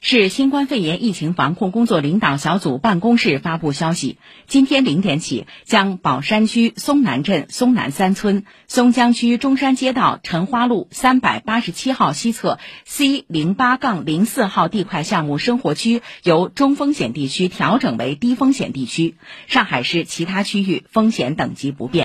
市新冠肺炎疫情防控工作领导小组办公室发布消息今天零点起将宝山区松南镇松南三村松江区中山街道陈花路三百八十七号西侧 c 零八杠零四号地块项目生活区由中风险地区调整为低风险地区上海市其他区域风险等级不变。